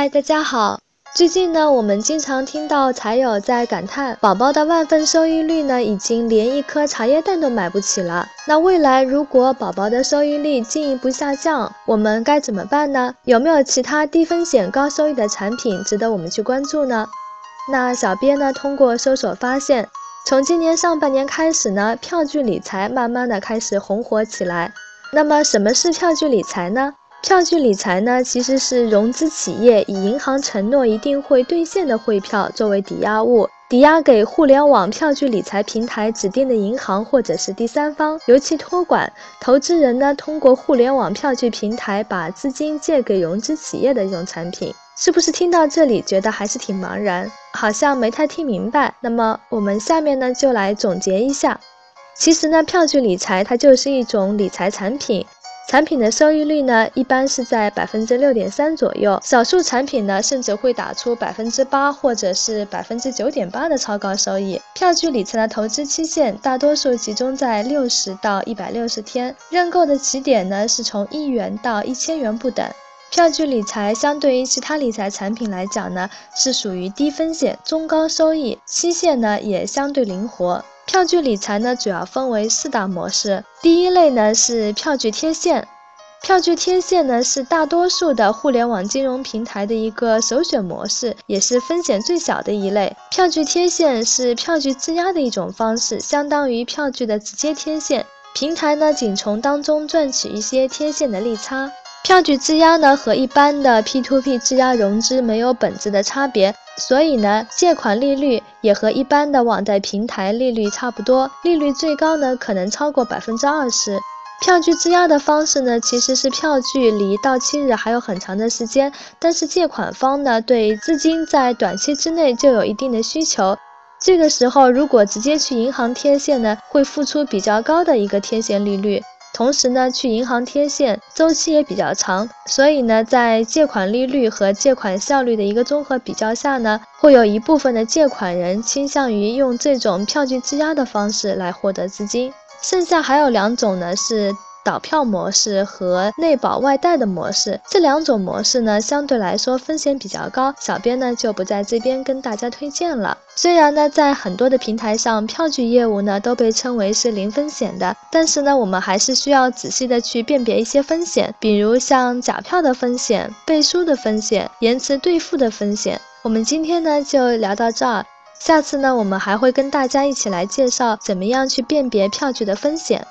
嗨，大家好。最近呢，我们经常听到财友在感叹，宝宝的万分收益率呢，已经连一颗茶叶蛋都买不起了。那未来如果宝宝的收益率进一步下降，我们该怎么办呢？有没有其他低风险高收益的产品值得我们去关注呢？那小编呢，通过搜索发现，从今年上半年开始呢，票据理财慢慢的开始红火起来。那么什么是票据理财呢？票据理财呢，其实是融资企业以银行承诺一定会兑现的汇票作为抵押物，抵押给互联网票据理财平台指定的银行或者是第三方，由其托管。投资人呢，通过互联网票据平台把资金借给融资企业的一种产品。是不是听到这里觉得还是挺茫然，好像没太听明白？那么我们下面呢，就来总结一下。其实呢，票据理财它就是一种理财产品，产品的收益率呢一般是在百分之六点三左右，少数产品呢甚至会打出百分之八或者是百分之九点八的超高收益。票据理财的投资期限大多数集中在六十到一百六十天，认购的起点呢是从一元到一千元不等。票据理财相对于其他理财产品来讲呢，是属于低风险、中高收益，期限呢也相对灵活。票据理财呢，主要分为四大模式。第一类呢是票据贴现，票据贴现呢是大多数的互联网金融平台的一个首选模式，也是风险最小的一类。票据贴现是票据质押的一种方式，相当于票据的直接贴现，平台呢仅从当中赚取一些贴现的利差。票据质押呢和一般的 P2P 质押融资没有本质的差别。所以呢，借款利率也和一般的网贷平台利率差不多，利率最高呢可能超过百分之二十。票据质押的方式呢，其实是票据离到期日还有很长的时间，但是借款方呢对资金在短期之内就有一定的需求，这个时候如果直接去银行贴现呢，会付出比较高的一个贴现利率。同时呢，去银行贴现周期也比较长，所以呢，在借款利率和借款效率的一个综合比较下呢，会有一部分的借款人倾向于用这种票据质押的方式来获得资金，剩下还有两种呢是。倒票模式和内保外贷的模式，这两种模式呢，相对来说风险比较高，小编呢就不在这边跟大家推荐了。虽然呢，在很多的平台上，票据业务呢都被称为是零风险的，但是呢，我们还是需要仔细的去辨别一些风险，比如像假票的风险、背书的风险、延迟兑付的风险。我们今天呢就聊到这儿，下次呢我们还会跟大家一起来介绍怎么样去辨别票据的风险。